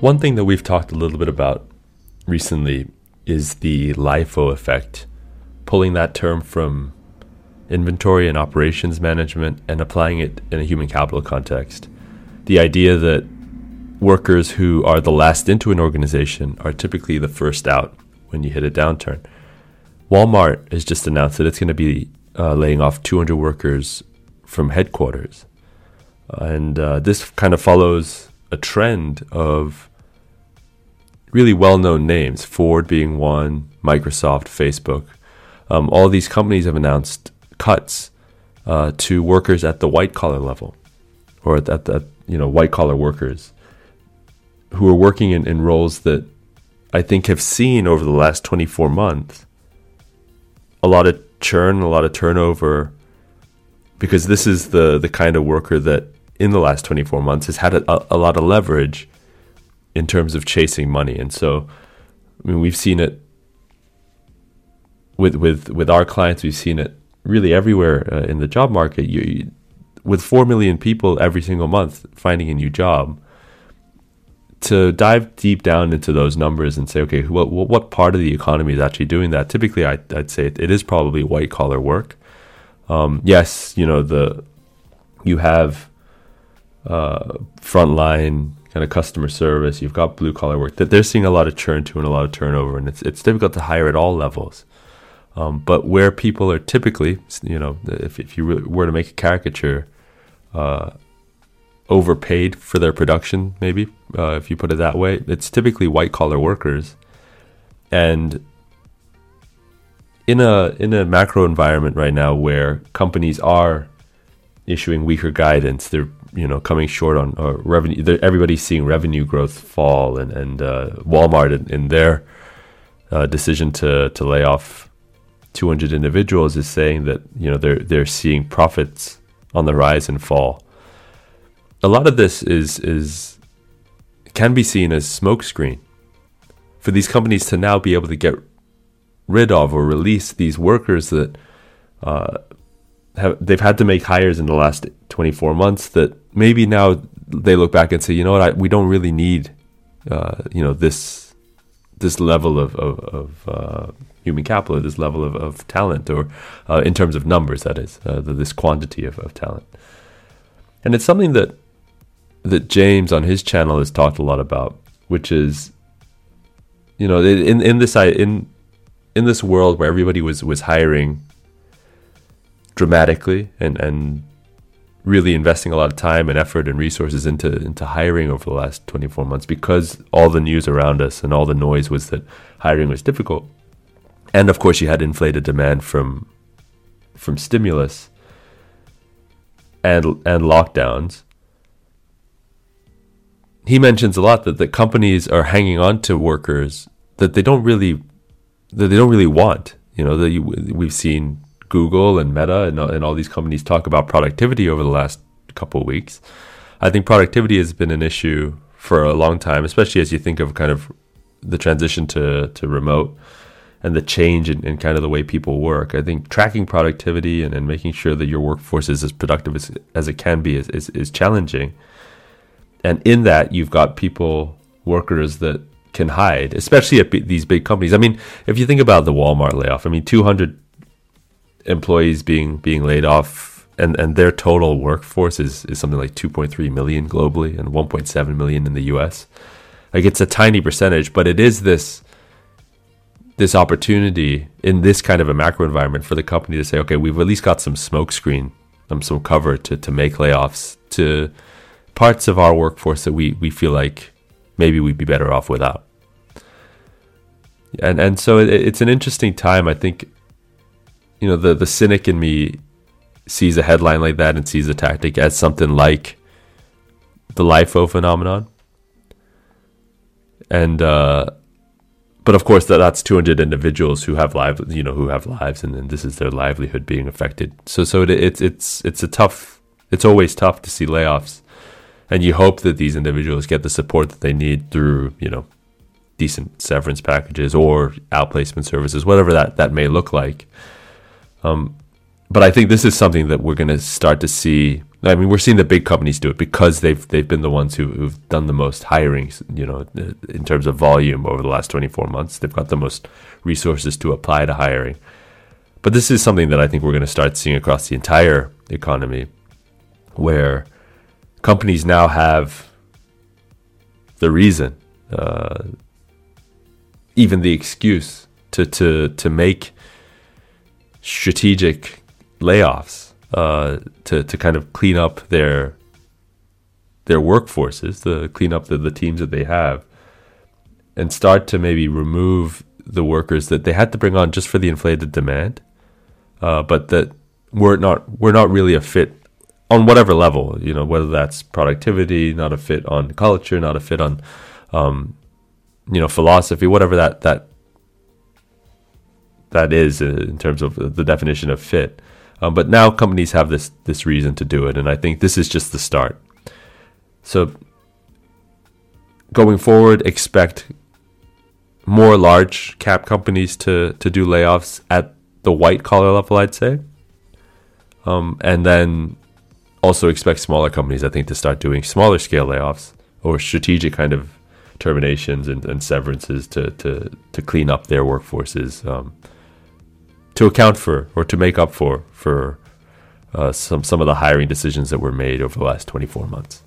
One thing that we've talked a little bit about recently is the LIFO effect, pulling that term from inventory and operations management and applying it in a human capital context. The idea that workers who are the last into an organization are typically the first out when you hit a downturn. Walmart has just announced that it's going to be uh, laying off 200 workers from headquarters. And uh, this kind of follows a trend of really well known names, Ford being one, Microsoft, Facebook. Um, all these companies have announced cuts uh, to workers at the white collar level or at, at, you know white collar workers who are working in, in roles that I think have seen over the last 24 months a lot of churn, a lot of turnover, because this is the the kind of worker that in the last 24 months has had a, a lot of leverage in terms of chasing money. And so, I mean, we've seen it with with with our clients. We've seen it really everywhere uh, in the job market. You, you, with four million people every single month finding a new job, to dive deep down into those numbers and say, okay, what what part of the economy is actually doing that? Typically, I, would say it, it is probably white collar work. Um, yes, you know the you have uh, frontline kind of customer service. You've got blue collar work that they're seeing a lot of churn to and a lot of turnover, and it's it's difficult to hire at all levels. Um, but where people are typically, you know, if if you were to make a caricature, uh, overpaid for their production, maybe uh, if you put it that way, it's typically white collar workers, and in a in a macro environment right now where companies are issuing weaker guidance, they're you know coming short on uh, revenue. Everybody's seeing revenue growth fall, and and uh, Walmart in, in their uh, decision to to lay off 200 individuals is saying that you know they're they're seeing profits on the rise and fall. A lot of this is is can be seen as smokescreen for these companies to now be able to get rid of or release these workers that uh, have they've had to make hires in the last 24 months that maybe now they look back and say, you know what, I, we don't really need, uh, you know, this this level of of, of uh, human capital, this level of, of talent, or uh, in terms of numbers, that is, uh, this quantity of, of talent. And it's something that that James on his channel has talked a lot about, which is, you know, in in this in in this world where everybody was was hiring dramatically and and really investing a lot of time and effort and resources into into hiring over the last 24 months because all the news around us and all the noise was that hiring was difficult. And of course you had inflated demand from from stimulus and and lockdowns. He mentions a lot that the companies are hanging on to workers that they don't really that they don't really want. You know, that we've seen Google and Meta and, and all these companies talk about productivity over the last couple of weeks. I think productivity has been an issue for a long time, especially as you think of kind of the transition to, to remote and the change in, in kind of the way people work. I think tracking productivity and, and making sure that your workforce is as productive as, as it can be is, is, is challenging. And in that, you've got people, workers that can hide, especially at b- these big companies. I mean, if you think about the Walmart layoff, I mean, 200 employees being being laid off and, and their total workforce is, is something like 2.3 million globally and 1.7 million in the US. Like it's a tiny percentage, but it is this this opportunity in this kind of a macro environment for the company to say, okay, we've at least got some smokescreen, um, some cover to, to make layoffs to parts of our workforce that we, we feel like maybe we'd be better off without. And and so it, it's an interesting time. I think you know the the cynic in me sees a headline like that and sees a tactic as something like the LIFO phenomenon. And uh, but of course that that's 200 individuals who have lives, you know, who have lives, and, and this is their livelihood being affected. So so it, it's it's it's a tough. It's always tough to see layoffs, and you hope that these individuals get the support that they need through you know decent severance packages or outplacement services, whatever that that may look like. Um, but I think this is something that we're going to start to see. I mean, we're seeing the big companies do it because they've they've been the ones who, who've done the most hiring. You know, in terms of volume over the last 24 months, they've got the most resources to apply to hiring. But this is something that I think we're going to start seeing across the entire economy, where companies now have the reason, uh, even the excuse to to to make strategic layoffs uh, to to kind of clean up their their workforces, to clean up the, the teams that they have, and start to maybe remove the workers that they had to bring on just for the inflated demand, uh, but that were not were not really a fit on whatever level, you know, whether that's productivity, not a fit on culture, not a fit on, um, you know, philosophy, whatever that that that is in terms of the definition of fit. Um, but now companies have this this reason to do it, and I think this is just the start. So going forward, expect more large cap companies to to do layoffs at the white collar level, I'd say. Um, and then also expect smaller companies, I think, to start doing smaller scale layoffs or strategic kind of terminations and, and severances to, to, to clean up their workforces. Um, to account for or to make up for for uh, some some of the hiring decisions that were made over the last 24 months.